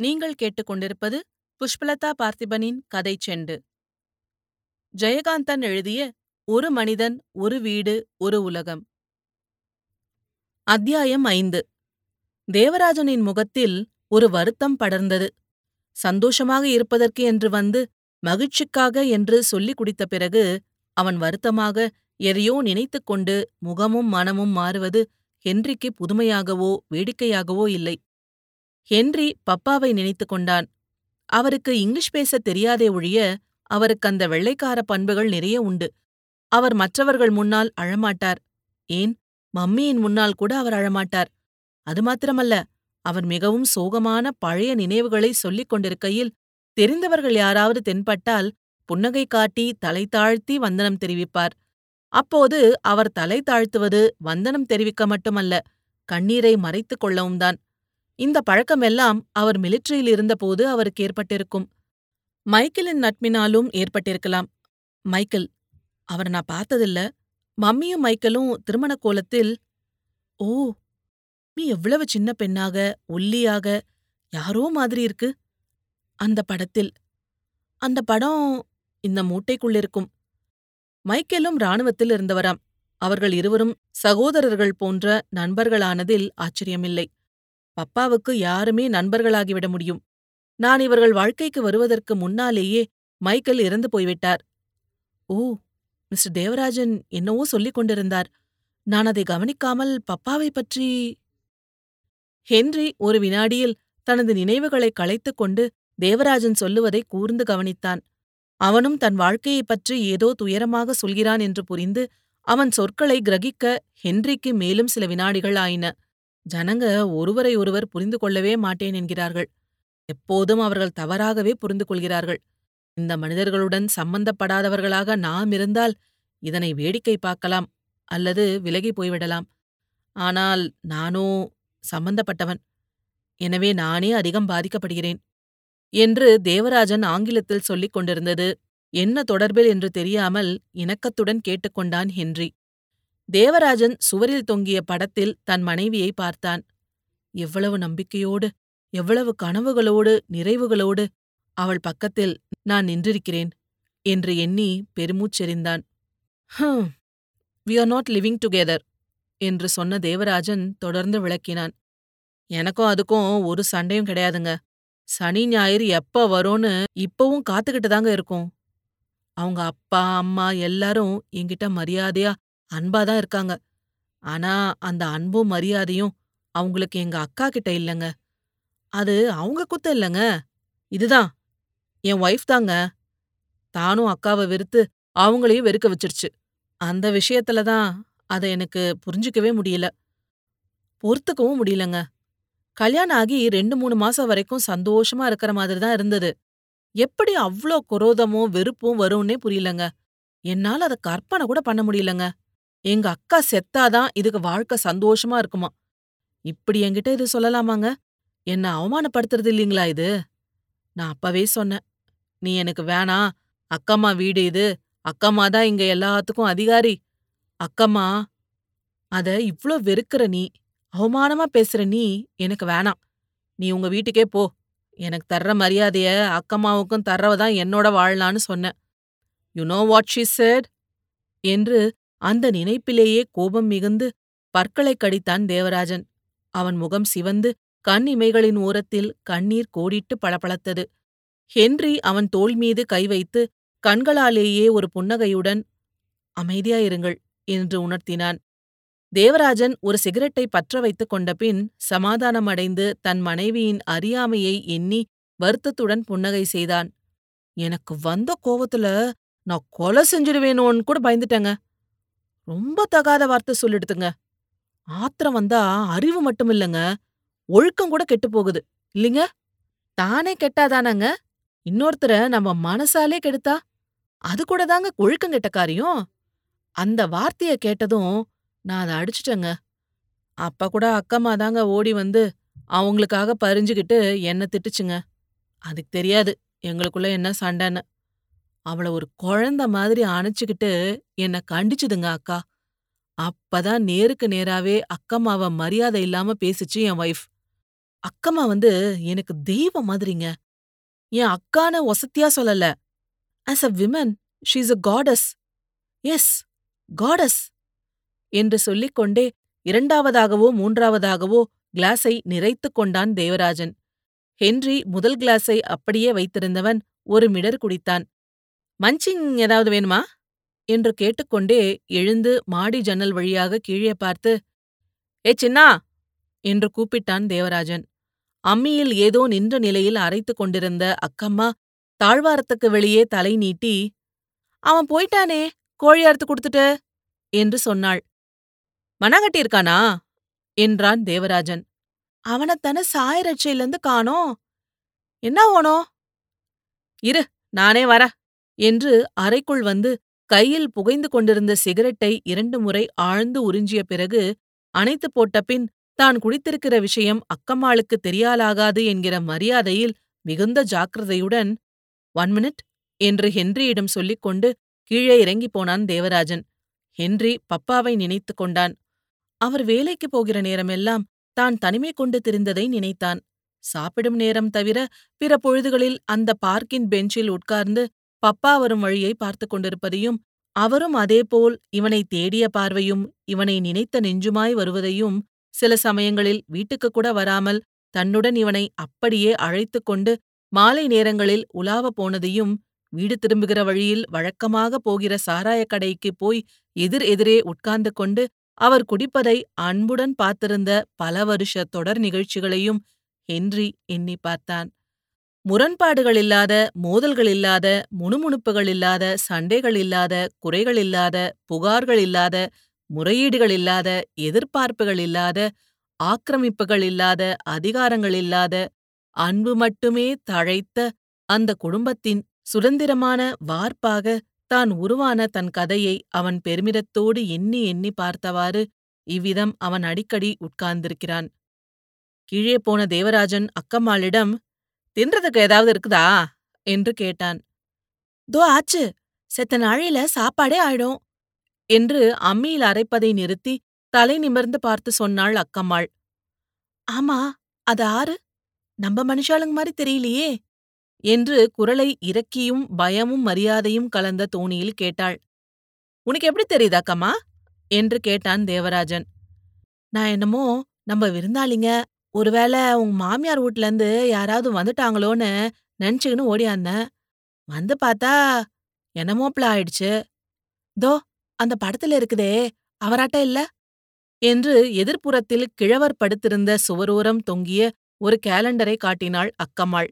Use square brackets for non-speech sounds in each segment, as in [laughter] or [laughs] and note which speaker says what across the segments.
Speaker 1: நீங்கள் கேட்டுக்கொண்டிருப்பது புஷ்பலதா பார்த்திபனின் கதை செண்டு. ஜெயகாந்தன் எழுதிய ஒரு மனிதன் ஒரு வீடு ஒரு உலகம். அத்தியாயம் ஐந்து. தேவராஜனின் முகத்தில் ஒரு வருத்தம் படர்ந்தது. சந்தோஷமாக இருப்பதற்கு என்று வந்து மகிழ்ச்சிக்காக என்று சொல்லிக் குடித்த பிறகு அவன் வருத்தமாக எதையோ நினைத்துக் கொண்டு முகமும் மனமும் மாறுவது ஹென்றிக்கு புதுமையாகவோ வேடிக்கையாகவோ இல்லை. ஹென்றி பப்பாவை நினைத்துக் கொண்டான். அவருக்கு இங்கிலீஷ் பேசத் தெரியாதே ஒழிய அவருக்கு அந்த வெள்ளைக்கார பண்புகள் நிறைய உண்டு. அவர் மற்றவர்கள் முன்னால் அழமாட்டார். ஏன்? மம்மியின் முன்னால் கூட அவர் அழமாட்டார். அது மாத்திரமல்ல அவர் மிகவும் சோகமான பழைய நினைவுகளை சொல்லிக் கொண்டிருக்கையில் தெரிந்தவர்கள் யாராவது தென்பட்டால் புன்னகை காட்டி தலை தாழ்த்தி வந்தனம் தெரிவிப்பார். அப்போது அவர் தலை தாழ்த்துவது வந்தனம் தெரிவிக்க மட்டுமல்ல கண்ணீரை மறைத்துக் கொள்ளவும் தான் இந்த பழக்கமெல்லாம் அவர் மிலிட்டரியில் இருந்தபோது அவருக்கு ஏற்பட்டிருக்கும். மைக்கேலின் நட்பினாலும் ஏற்பட்டிருக்கலாம். மைக்கேல் அவர் நான் பார்த்ததில்ல. மம்மியும் மைக்கேலும் திருமண கோலத்தில் ஓ நீ எவ்வளவு சின்ன பெண்ணாக ஒல்லியாக யாரோ மாதிரி இருக்கு. அந்த படத்தில் அந்த படம் இந்த மூட்டைக்குள்ளிருக்கும் மைக்கேலும் ராணுவத்தில் இருந்தவராம். அவர்கள் இருவரும் சகோதரர்கள் போன்ற நண்பர்களானதில் ஆச்சரியமில்லை. பப்பாவுக்கு யாருமே நண்பர்களாகிவிட முடியும். நான் இவர்கள் வாழ்க்கைக்கு வருவதற்கு முன்னாலேயே மைக்கேல் இறந்து போய்விட்டார். ஓ மிஸ்டர் தேவராஜன் என்னவோ சொல்லிக் கொண்டிருந்தார். நான் அதை கவனிக்காமல் பப்பாவை பற்றி ஹென்றி ஒரு வினாடியில் தனது நினைவுகளை களைத்துக் கொண்டு தேவராஜன் சொல்லுவதை கூர்ந்து கவனித்தான். அவனும் தன் வாழ்க்கையைப் பற்றி ஏதோ துயரமாக சொல்கிறான் என்று புரிந்து அவன் சொற்களை கிரகிக்க ஹென்றிக்கு மேலும் சில வினாடிகள் ஆயின. ஜனங்க ஒருவரை ஒருவர் புரிந்து கொள்ளவே மாட்டேன் என்கிறார்கள். எப்போதும் அவர்கள் தவறாகவே புரிந்து கொள்கிறார்கள். இந்த மனிதர்களுடன் சம்பந்தப்படாதவர்களாக நாம் இருந்தால் இதனை வேடிக்கை பார்க்கலாம் அல்லது விலகி போய்விடலாம். ஆனால் நானோ சம்பந்தப்பட்டவன். எனவே நானே அதிகம் பாதிக்கப்படுகிறேன். என்று தேவராஜன் ஆங்கிலத்தில் சொல்லிக் கொண்டிருந்தது. என்ன தொடர்பில் என்று தெரியாமல் இணக்கத்துடன் கேட்டுக்கொண்டான் ஹென்றி. தேவராஜன் சுவரில் தொங்கிய படத்தில் தன் மனைவியை பார்த்தான். எவ்வளவு நம்பிக்கையோடு எவ்வளவு கனவுகளோடு நிறைவுகளோடு அவள் பக்கத்தில் நான் நின்றிருக்கிறேன் என்று எண்ணி பெருமூச்செறிந்தான். ஹம் we are not living together என்று சொன்ன தேவராஜன் தொடர்ந்து விளக்கினான். எனக்கும் அதுக்கும் ஒரு சண்டையும் கிடையாதுங்க. சனி ஞாயிறு எப்ப வரும்னு இப்பவும் காத்துக்கிட்டு தாங்க இருக்கும். அவங்க அப்பா அம்மா எல்லாரும் என்கிட்ட மரியாதையா அன்பா தான் இருக்காங்க. ஆனா அந்த அன்பும் மரியாதையும் அவங்களுக்கு எங்க அக்கா கிட்ட இல்லங்க. அது அவங்க குத்த இல்லங்க. இதுதான். என் ஒய்ஃப் தாங்க. தானும் அக்காவை வெறுத்து அவங்களையும் வெறுக்க வச்சிருச்சு. அந்த விஷயத்துல தான் அதை எனக்கு புரிஞ்சுக்கவே முடியல. பொறுத்துக்கவும் முடியலங்க. கல்யாணம் ஆகி ரெண்டு மூணு மாசம் வரைக்கும் சந்தோஷமா இருக்கிற மாதிரி தான் இருந்தது. எப்படி அவ்ளோ குரோதமும் வெறுப்பும் வரும்னே புரியலங்க. என்னால அதை கற்பனை கூட பண்ண முடியலங்க. எங்க அக்கா செத்தாதான் இதுக்கு வாழ்க்கை சந்தோஷமா இருக்குமா? இப்படி என்கிட்ட இது சொல்லலாமாங்க? என்ன அவமானப்படுத்துறது இல்லீங்களா இது? நான் அப்பவே சொன்னேன். நீ எனக்கு வேணாம் அக்கம்மா வீடு இது அக்கம்மா தான் இங்க எல்லாத்துக்கும் அதிகாரி. அக்கம்மா அத இவ்ளோ வெறுக்கிற நீ அவமானமா பேசுற நீ எனக்கு வேணாம். நீ உங்க வீட்டுக்கே போ. எனக்கு தர்ற மரியாதைய அக்கம்மாவுக்கும் தர்றவதான் என்னோட வாழலான்னு சொன்னேன். You know what she said என்று அந்த நினைப்பிலேயே கோபம் மிகுந்து பற்களைக் கடித்தான் தேவராஜன். அவன் முகம் சிவந்து கண் இமைகளின் ஓரத்தில் கண்ணீர் கோடிட்டு பளபளத்தது. ஹென்றி அவன் தோள் மீது கை வைத்து கண்களாலேயே ஒரு புன்னகையுடன் அமைதியாயிருங்கள் என்று உணர்த்தினான். தேவராஜன் ஒரு சிகரெட்டை பற்ற வைத்துக் கொண்ட பின் சமாதானமடைந்து தன் மனைவியின் அறியாமையை எண்ணி வருத்தத்துடன் புன்னகை செய்தான். எனக்கு வந்த கோவத்துல நான் கொலை செஞ்சிடுவேனோன்னு கூட பயந்துட்டேங்க. ரொம்ப தகாத வார்த்தை சொல்லிடுதுங்க. ஆத்திரம் வந்தா அறிவு மட்டும் இல்லங்க. ஒழுக்கம் கூட கெட்டு போகுது. இல்லைங்க? தானே கெட்டாதானங்க? இன்னொருத்தர நம்ம மனசாலே கெடுத்தா? அது கூட தாங்க ஒழுக்கம் கெட்ட காரியம். அந்த வார்த்தைய கேட்டதும் நான் அதை அடிச்சிட்டேங்க. அப்ப கூட அக்கம்மா தாங்க ஓடி வந்து அவங்களுக்காக பறிஞ்சுகிட்டு என்ன திட்டுச்சுங்க. அதுக்கு தெரியாது எங்களுக்குள்ள என்ன சண்டைன்னு. அவள ஒரு குழந்த மாதிரி அணைச்சுக்கிட்டு என்ன கண்டிச்சுதுங்க அக்கா அப்பதான் நேருக்கு நேராவே அக்கம்மாவ மரியாதை இல்லாம பேசிச்சு என் ஒய்ஃப் அக்கம்மா வந்து எனக்கு தெய்வம் மாதிரிங்க. என் அக்கான ஒசத்தியா சொல்லல. As a women she is a goddess. Yes, goddess என்று சொல்லிக் கொண்டே இரண்டாவதாகவோ மூன்றாவதாகவோ கிளாஸை நிறைத்துக் கொண்டான் தேவராஜன். ஹென்றி முதல் கிளாஸை அப்படியே வைத்திருந்தவன் ஒரு மிடர் குடித்தான். மஞ்சிங் ஏதாவது வேணுமா? என்று கேட்டுக்கொண்டே எழுந்து மாடி ஜன்னல் வழியாக கீழே பார்த்து ஏ சின்னா என்று கூப்பிட்டான் தேவராஜன். அம்மியில் ஏதோ நின்ற நிலையில் அரைத்துக் கொண்டிருந்த அக்கம்மா தாழ்வாரத்துக்கு வெளியே தலை நீட்டி அவன் போயிட்டானே கோழி அறுத்து கொடுத்துட்டு என்று சொன்னாள். மண்ணாங்கட்டி இருக்கானா? என்றான் தேவராஜன். அவனைத்தானே சாயரட்சையிலிருந்து காணோம். என்ன ஓனோ இரு நானே வர என்று அறைக்குள் வந்து கையில் புகைந்து கொண்டிருந்த சிகரெட்டை இரண்டு முறை ஆழ்ந்து உறிஞ்சிய பிறகு அணைத்துப் போட்ட பின் தான் குடித்திருக்கிற விஷயம் அக்கம்மாளுக்கு தெரியாலாகாது என்கிற மரியாதையில் மிகுந்த ஜாக்கிரதையுடன் ஒன் மினிட் என்று ஹென்ரியிடம் சொல்லிக் கொண்டு கீழே இறங்கிப் போனான் தேவராஜன். ஹென்றி பப்பாவை நினைத்து கொண்டான். அவர் வேலைக்குப் போகிற நேரமெல்லாம் தான் தனிமை கொண்டு திரிந்ததை நினைத்தான். சாப்பிடும் நேரம் தவிர பிற பொழுதுகளில் அந்த பார்க்கின் பெஞ்சில் உட்கார்ந்து பப்பா வரும் வழியை பார்த்துக் கொண்டிருப்பதையும் அவரும் அதேபோல் இவனை தேடிய பார்வையும் இவனை நினைத்த நெஞ்சுமாய் வருவதையும் சில சமயங்களில் வீட்டுக்கு கூட வராமல் தன்னுடன் இவனை அப்படியே அழைத்துக் கொண்டு மாலை நேரங்களில் உலாவப் போனதையும் வீடு திரும்புகிற வழியில் வழக்கமாக போகிற சாராயக் கடைக்குப் போய் எதிர் எதிரே உட்கார்ந்து கொண்டு அவர் குடிப்பதை அன்புடன் பார்த்திருந்த பல வருஷ தொடர் நிகழ்ச்சிகளையும் ஹென்றி எண்ணிப் பார்த்தான். முரண்பாடுகள் இல்லாத மோதல்கள் இல்லாத முணுமுணுப்புகள் இல்லாத சண்டைகள் சண்டைகளில்லாத குறைகளில்லாத இல்லாத ஆக்கிரமிப்புகள் இல்லாத அதிகாரங்கள் இல்லாத அன்பு மட்டுமே தழைத்த அந்த குடும்பத்தின் சுதந்திரமான வார்ப்பாக தான் உருவான தன் கதையை அவன் பெருமிதத்தோடு எண்ணி எண்ணி பார்த்தவாறு இவ்விதம் அவன் அடிக்கடி உட்கார்ந்திருக்கிறான். கீழே போன தேவராஜன் அக்கம்மாளிடம் தின்றதுக்கு ஏதாவது இருக்குதா என்று கேட்டான். தோ ஆச்சு செத்த நாழியில சாப்பாடே ஆயிடும் என்று அம்மியில் அரைப்பதை நிறுத்தி தலை நிமிர்ந்து பார்த்து சொன்னாள் அக்கம்மாள். ஆமா அது ஆறு நம்ம மனுஷாளுங்க மாதிரி தெரியலையே என்று குரலை இறக்கியும் பயமும் மரியாதையும் கலந்த தோணியில் கேட்டாள். உனக்கு எப்படி தெரியுது அக்கம்மா என்று கேட்டான் தேவராஜன். நான் என்னமோ நம்ம விருந்தாளிங்க ஒருவேளை உங்க மாமியார் வீட்ல இருந்து யாராவது வந்துட்டாங்களோன்னு நினைச்சுக்கின்னு ஓடியாந்தேன். வந்து பார்த்தா என்னமோப்ல ஆயிடுச்சு. தோ அந்த படத்துல இருக்குதே அவராட்ட இல்ல என்று எதிர்ப்புறத்தில் கிழவர் படுத்திருந்த சுவரோரம் தொங்கிய ஒரு கேலண்டரை காட்டினாள் அக்கம்மாள்.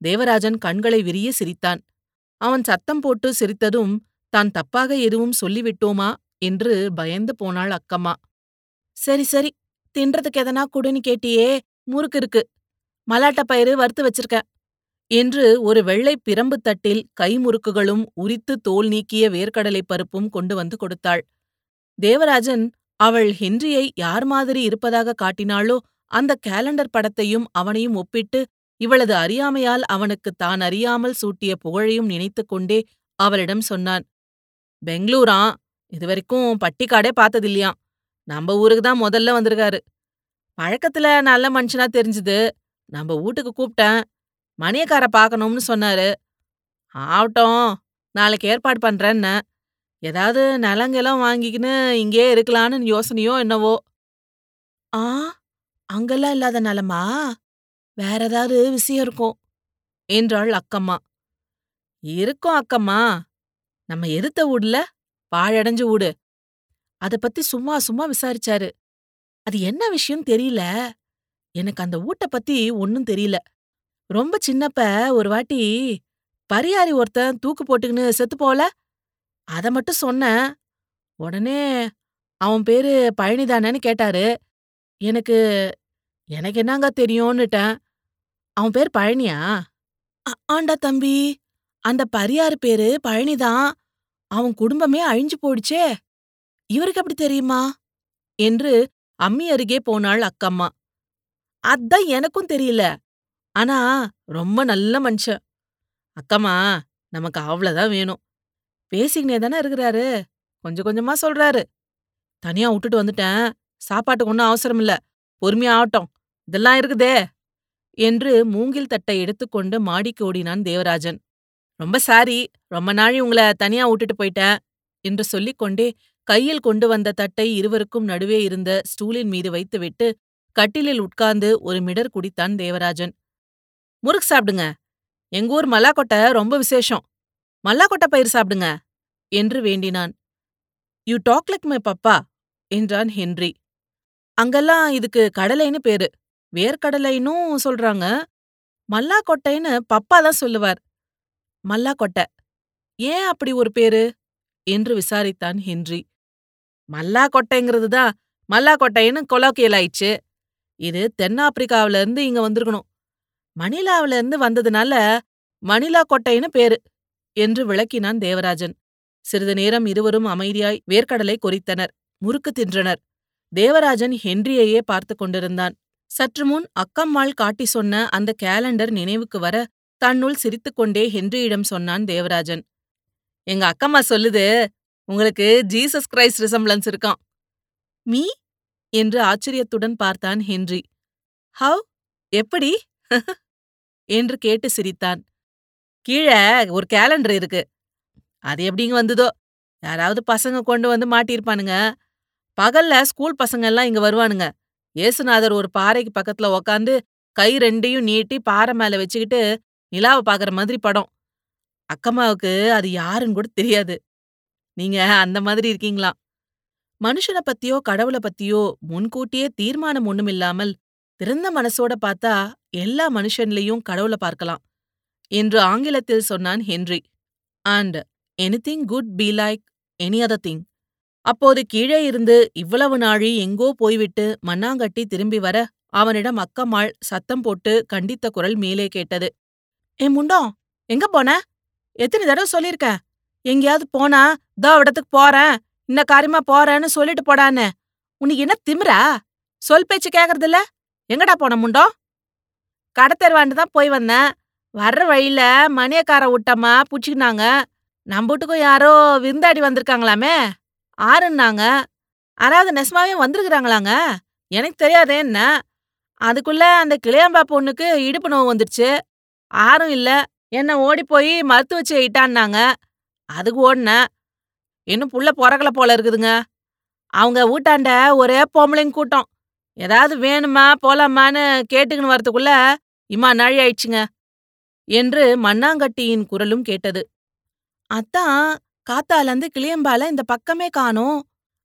Speaker 1: தேவராஜன் கண்களை விரிய சிரித்தான். அவன் சத்தம் போட்டு சிரித்ததும் தான் தப்பாக எதுவும் சொல்லிவிட்டோமா என்று பயந்து போனாள் அக்கம்மா. சரி சரி தின்றதுக்கு எதனா குடுன்னு கேட்டியே முறுக்கு இருக்கு. மலாட்ட பயிறு வறுத்து வச்சிருக்கேன் என்று ஒரு வெள்ளை பிரம்பு தட்டில் கைமுறுக்குகளும் உரித்து தோல் நீக்கிய வேர்க்கடலைப் பருப்பும் கொண்டு வந்து கொடுத்தாள். தேவராஜன் அவள் ஹென்ரியை யார் மாதிரி இருப்பதாக காட்டினாளோ அந்த கேலண்டர் படத்தையும் அவனையும் ஒப்பிட்டு இவளது அறியாமையால் அவனுக்கு தான் அறியாமல் சூட்டிய புகழையும் நினைத்துக் கொண்டே அவளிடம் சொன்னான். பெங்களூரா இதுவரைக்கும் பட்டிக்காடே பார்த்ததில்லையாம். நம்ம ஊருக்கு தான் முதல்ல வந்திருக்காரு. பழக்கத்துல நல்ல மனுஷனா தெரிஞ்சுது. நம்ம வீட்டுக்கு கூப்பிட்டேன். மணியக்கார பார்க்கணும்னு சொன்னாரு. ஆவட்டும் நாளைக்கு ஏற்பாடு பண்றேன்ன. ஏதாவது நிலங்கிலம் வாங்கிக்கின்னு இங்கேயே இருக்கலான்னு யோசனையோ என்னவோ. ஆ அங்கெல்லாம் இல்லாத நிலமா வேற ஏதாவது விஷயம் இருக்கும் என்றாள் அக்கம்மா. இருக்கும் அக்கம்மா. நம்ம எதிர்த்த வீடுல பாழடைஞ்ச வீடு. அத பத்தி சும்மா சும்மா விசாரிச்சாரு. அது என்ன விஷயம் தெரியல. எனக்கு அந்த ஊட்ட பத்தி ஒன்னும் தெரியல. ரொம்ப சின்னப்ப ஒரு வாட்டி பரியாரி ஒருத்தன் தூக்கு போட்டுக்கின்னு செத்து போல அத மட்டும் சொன்னேன். உடனே அவன் பேரு பழனிதானன்னு கேட்டாரு. எனக்கு எனக்கு என்னங்க தெரியும்னுட்டேன். அவன் பேர் பழனியா? ஆண்டா தம்பி அந்த பரியார் பேரு பழனிதான். அவன் குடும்பமே அழிஞ்சு போயிடுச்சே. இவருக்கு எப்படி தெரியுமா? என்று அம்மி அருகே போனாள் அக்கம்மா. அதான் எனக்கும் தெரியல. ஆனா ரொம்ப நல்ல மனுஷன். அக்கம்மா நமக்கு அவ்வளோதான் வேணும். பேசிக்கினே தானே இருக்கிறாரு. கொஞ்சம் கொஞ்சமா சொல்றாரு. தனியா விட்டுட்டு வந்துட்டேன். சாப்பாட்டுக்கு ஒன்னும் அவசரம் இல்ல. பொறுமையா ஆகட்டும். இதெல்லாம் இருக்குதே என்று மூங்கில் தட்டை எடுத்துக்கொண்டு மாடிக்கு ஓடினான் தேவராஜன் ரொம்ப சாரி ரொம்ப நாழி உங்கள தனியா விட்டுட்டு போயிட்டேன் என்று சொல்லிக்கொண்டே கையில் கொண்டு வந்த தட்டை இருவருக்கும் நடுவே இருந்த ஸ்டூலின் மீது வைத்துவிட்டு கட்டிலில் உட்கார்ந்து ஒரு மிடர் குடித்தான் தேவராஜன். முறுக்கு சாப்பிடுங்க. எங்க ஊர் மல்லாக்கொட்டை ரொம்ப விசேஷம். மல்லாக்கொட்டை பயிர் சாப்பிடுங்க என்று வேண்டினான். You talk like my papa என்றான் ஹென்றி. அங்கெல்லாம் இதுக்கு கடலைன்னு பேரு. வேர்க்கடலைன்னும் சொல்றாங்க. மல்லாக்கொட்டைன்னு பப்பா தான் சொல்லுவார். மல்லாக்கொட்டை. ஏன் அப்படி ஒரு பேரு? என்று விசாரித்தான் ஹென்றி. மல்லாக்கொட்டைங்கிறது தான் மல்லாக்கொட்டைன்னு கொலோக்கியல் ஆயிடுச்சு. இது தென்னாப்பிரிக்காவில இருந்து இங்க வந்திருக்கணும். மணிலாவில இருந்து வந்ததுனால மணிலா கொட்டைன்னு பேரு என்று விளக்கினான் தேவராஜன். சிறிது நேரம் இருவரும் அமைதியாய் வேர்க்கடலை கொறித்தனர் முறுக்கு தின்றனர். தேவராஜன் ஹென்ரியையே பார்த்து கொண்டிருந்தான். சற்று முன் அக்கம்மாள் காட்டி சொன்ன அந்த கேலண்டர் நினைவுக்கு வர தன்னுள் சிரித்துக்கொண்டே ஹென்ரியிடம் சொன்னான் தேவராஜன். எங்க அக்கம்மா சொல்லுது உங்களுக்கு ஜீசஸ் கிரைஸ்ட் ரிசம்பிளன்ஸ் இருக்கான் மீ என்று ஆச்சரியத்துடன் பார்த்தான் ஹென்றி. ஹவ் எப்படி? [laughs] என்று கேட்டு சிரித்தான். கீழே ஒரு கேலண்டர் இருக்கு. அது எப்படிங்க வந்ததோ? யாராவது பசங்க கொண்டு வந்து மாட்டியிருப்பானுங்க. பகல்ல ஸ்கூல் பசங்க எல்லாம் இங்க வருவானுங்க. ஏசுநாதர் ஒரு பாறைக்கு பக்கத்துல உக்காந்து கை ரெண்டையும் நீட்டி பாறை மேல வச்சுக்கிட்டு நிலாவை பாக்குற மாதிரி படம். அக்கம்மாவுக்கு அது யாருன்னு கூட தெரியாது. நீங்க அந்த மாதிரி இருக்கீங்களாம் மனுஷனை பத்தியோ கடவுளை பத்தியோ முன்கூட்டியே தீர்மானம் ஒண்ணுமில்லாமல் திறந்த மனசோட பார்த்தா எல்லா மனுஷன்லயும் கடவுளை பார்க்கலாம். என்று ஆங்கிலத்தில் சொன்னான் Henry. And anything good be like any other thing அப்போது கீழே இருந்து இவ்வளவு நாழி எங்கோ போய்விட்டு மண்ணாங்கட்டி திரும்பி வர அவனிடம் அக்கம்மாள் சத்தம் போட்டு கண்டித்த குரல் மேலே கேட்டது. ஏ முண்டோ எங்க போன? எத்தனை தடவை சொல்லியிருக்கேன் எங்கேயாவது போனா தோ இடத்துக்கு போறேன். இன்ன காரியமா போறேன்னு சொல்லிட்டு போடான்னு. உனக்கு என்ன திமிரா? சொல் பேச்சு கேக்குறதில்ல. எங்கடா போன முண்டோ? கடத்தெருவாண்டு தான் போய் வந்தேன். வர்ற வழியில மணியக்கார விட்டம்மா புடிச்சுக்கினாங்க. நம்ம வீட்டுக்கும் யாரோ விருந்தாடி வந்திருக்காங்களாமே. ஆறுன்னாங்க. யாராவது நெசமாவே வந்திருக்கிறாங்களாங்க. எனக்கு தெரியாதே என்ன. அதுக்குள்ள அந்த கிளியாம்பா பொண்ணுக்கு இடுப்பு நோவு வந்துடுச்சு. ஆறும் இல்ல. என்ன ஓடி போய் மருத்துவச்சு இட்டான்னாங்க. அதுக்கு ஓடினேன் இன்னும் புள்ள பிறக்கல போல இருக்குதுங்க. அவங்க வீட்டாண்ட ஒரே பொம்பளைங்க கூட்டம். ஏதாவது வேணுமா போலாமான்னு கேட்டுக்கின்னு வரத்துக்குள்ள இம்மா நாழி ஆயிடுச்சுங்க என்று மண்ணாங்கட்டியின் குரலும் கேட்டது. அத்தான் காத்தாலேருந்து கிளியம்பால இந்த பக்கமே காணோம்.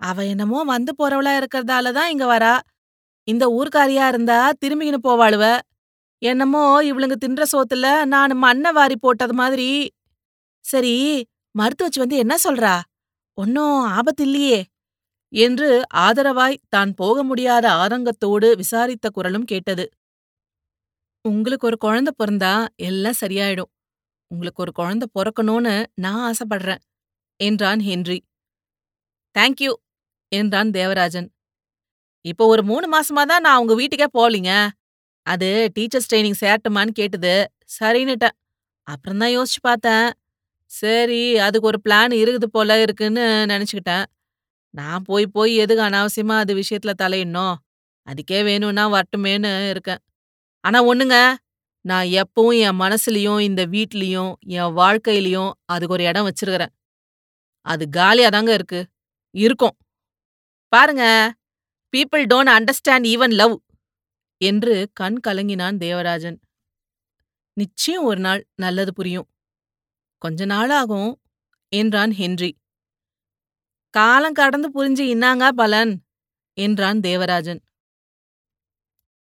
Speaker 1: அவ என்னமோ வந்து போறவளா இருக்கறதால தான் இங்க வரா. இந்த ஊர்க்காரியா இருந்தா திரும்பிக்கின்னு போவாளுவ. என்னமோ இவளுங்க தின்ற சோத்துல நான் மண்ணை வாரி போட்டது மாதிரி. சரி மருத்துவச்சு வந்து என்ன சொல்றா? ஒன்னும் ஆபத்து இல்லையே என்று ஆதரவாய் தான் போக முடியாத ஆதங்கத்தோடு விசாரித்த குரலும் கேட்டது. உங்களுக்கு ஒரு குழந்தை பிறந்தா எல்லாம் சரியாயிடும். உங்களுக்கு ஒரு குழந்தை பிறக்கணும்னு நான் ஆசைப்படுறேன் என்றான் ஹென்றி. தேங்க்யூ என்றான் தேவராஜன். இப்போ ஒரு மூணு மாசமா தான் நான் உங்க வீட்டுக்கே போலீங்க அது டீச்சர்ஸ் ட்ரைனிங் சேரட்டுமான்னு கேட்டது. சரின்னுட்டேன். அப்புறம் தான் யோசிச்சு பார்த்தேன். சரி அதுக்கு ஒரு பிளான் இருக்குது போல இருக்குன்னு நினைச்சுக்கிட்டேன். நான் போய் போய் எதுக்கு அனாவசியமா அது விஷயத்துல தலையிடணும்? அதுக்கே வேணும்னா வரட்டுமேன்னு இருக்கேன். ஆனா ஒண்ணுங்க நான் எப்பவும் என் மனசுலயும் இந்த வீட்லயும் என் வாழ்க்கையிலயும் அதுக்கு ஒரு இடம் வச்சிருக்கிறேன். அது காலியா தாங்க இருக்கு. இருக்கும். பாருங்க people don't understand even love என்று கண் கலங்கினான் தேவராஜன். நிச்சயம் ஒரு நாள் நல்லது புரியும். கொஞ்ச நாளாகும் என்றான் ஹென்றி. காலம் கடந்து புரிஞ்சு இன்னாங்க பலன் என்றான் தேவராஜன்.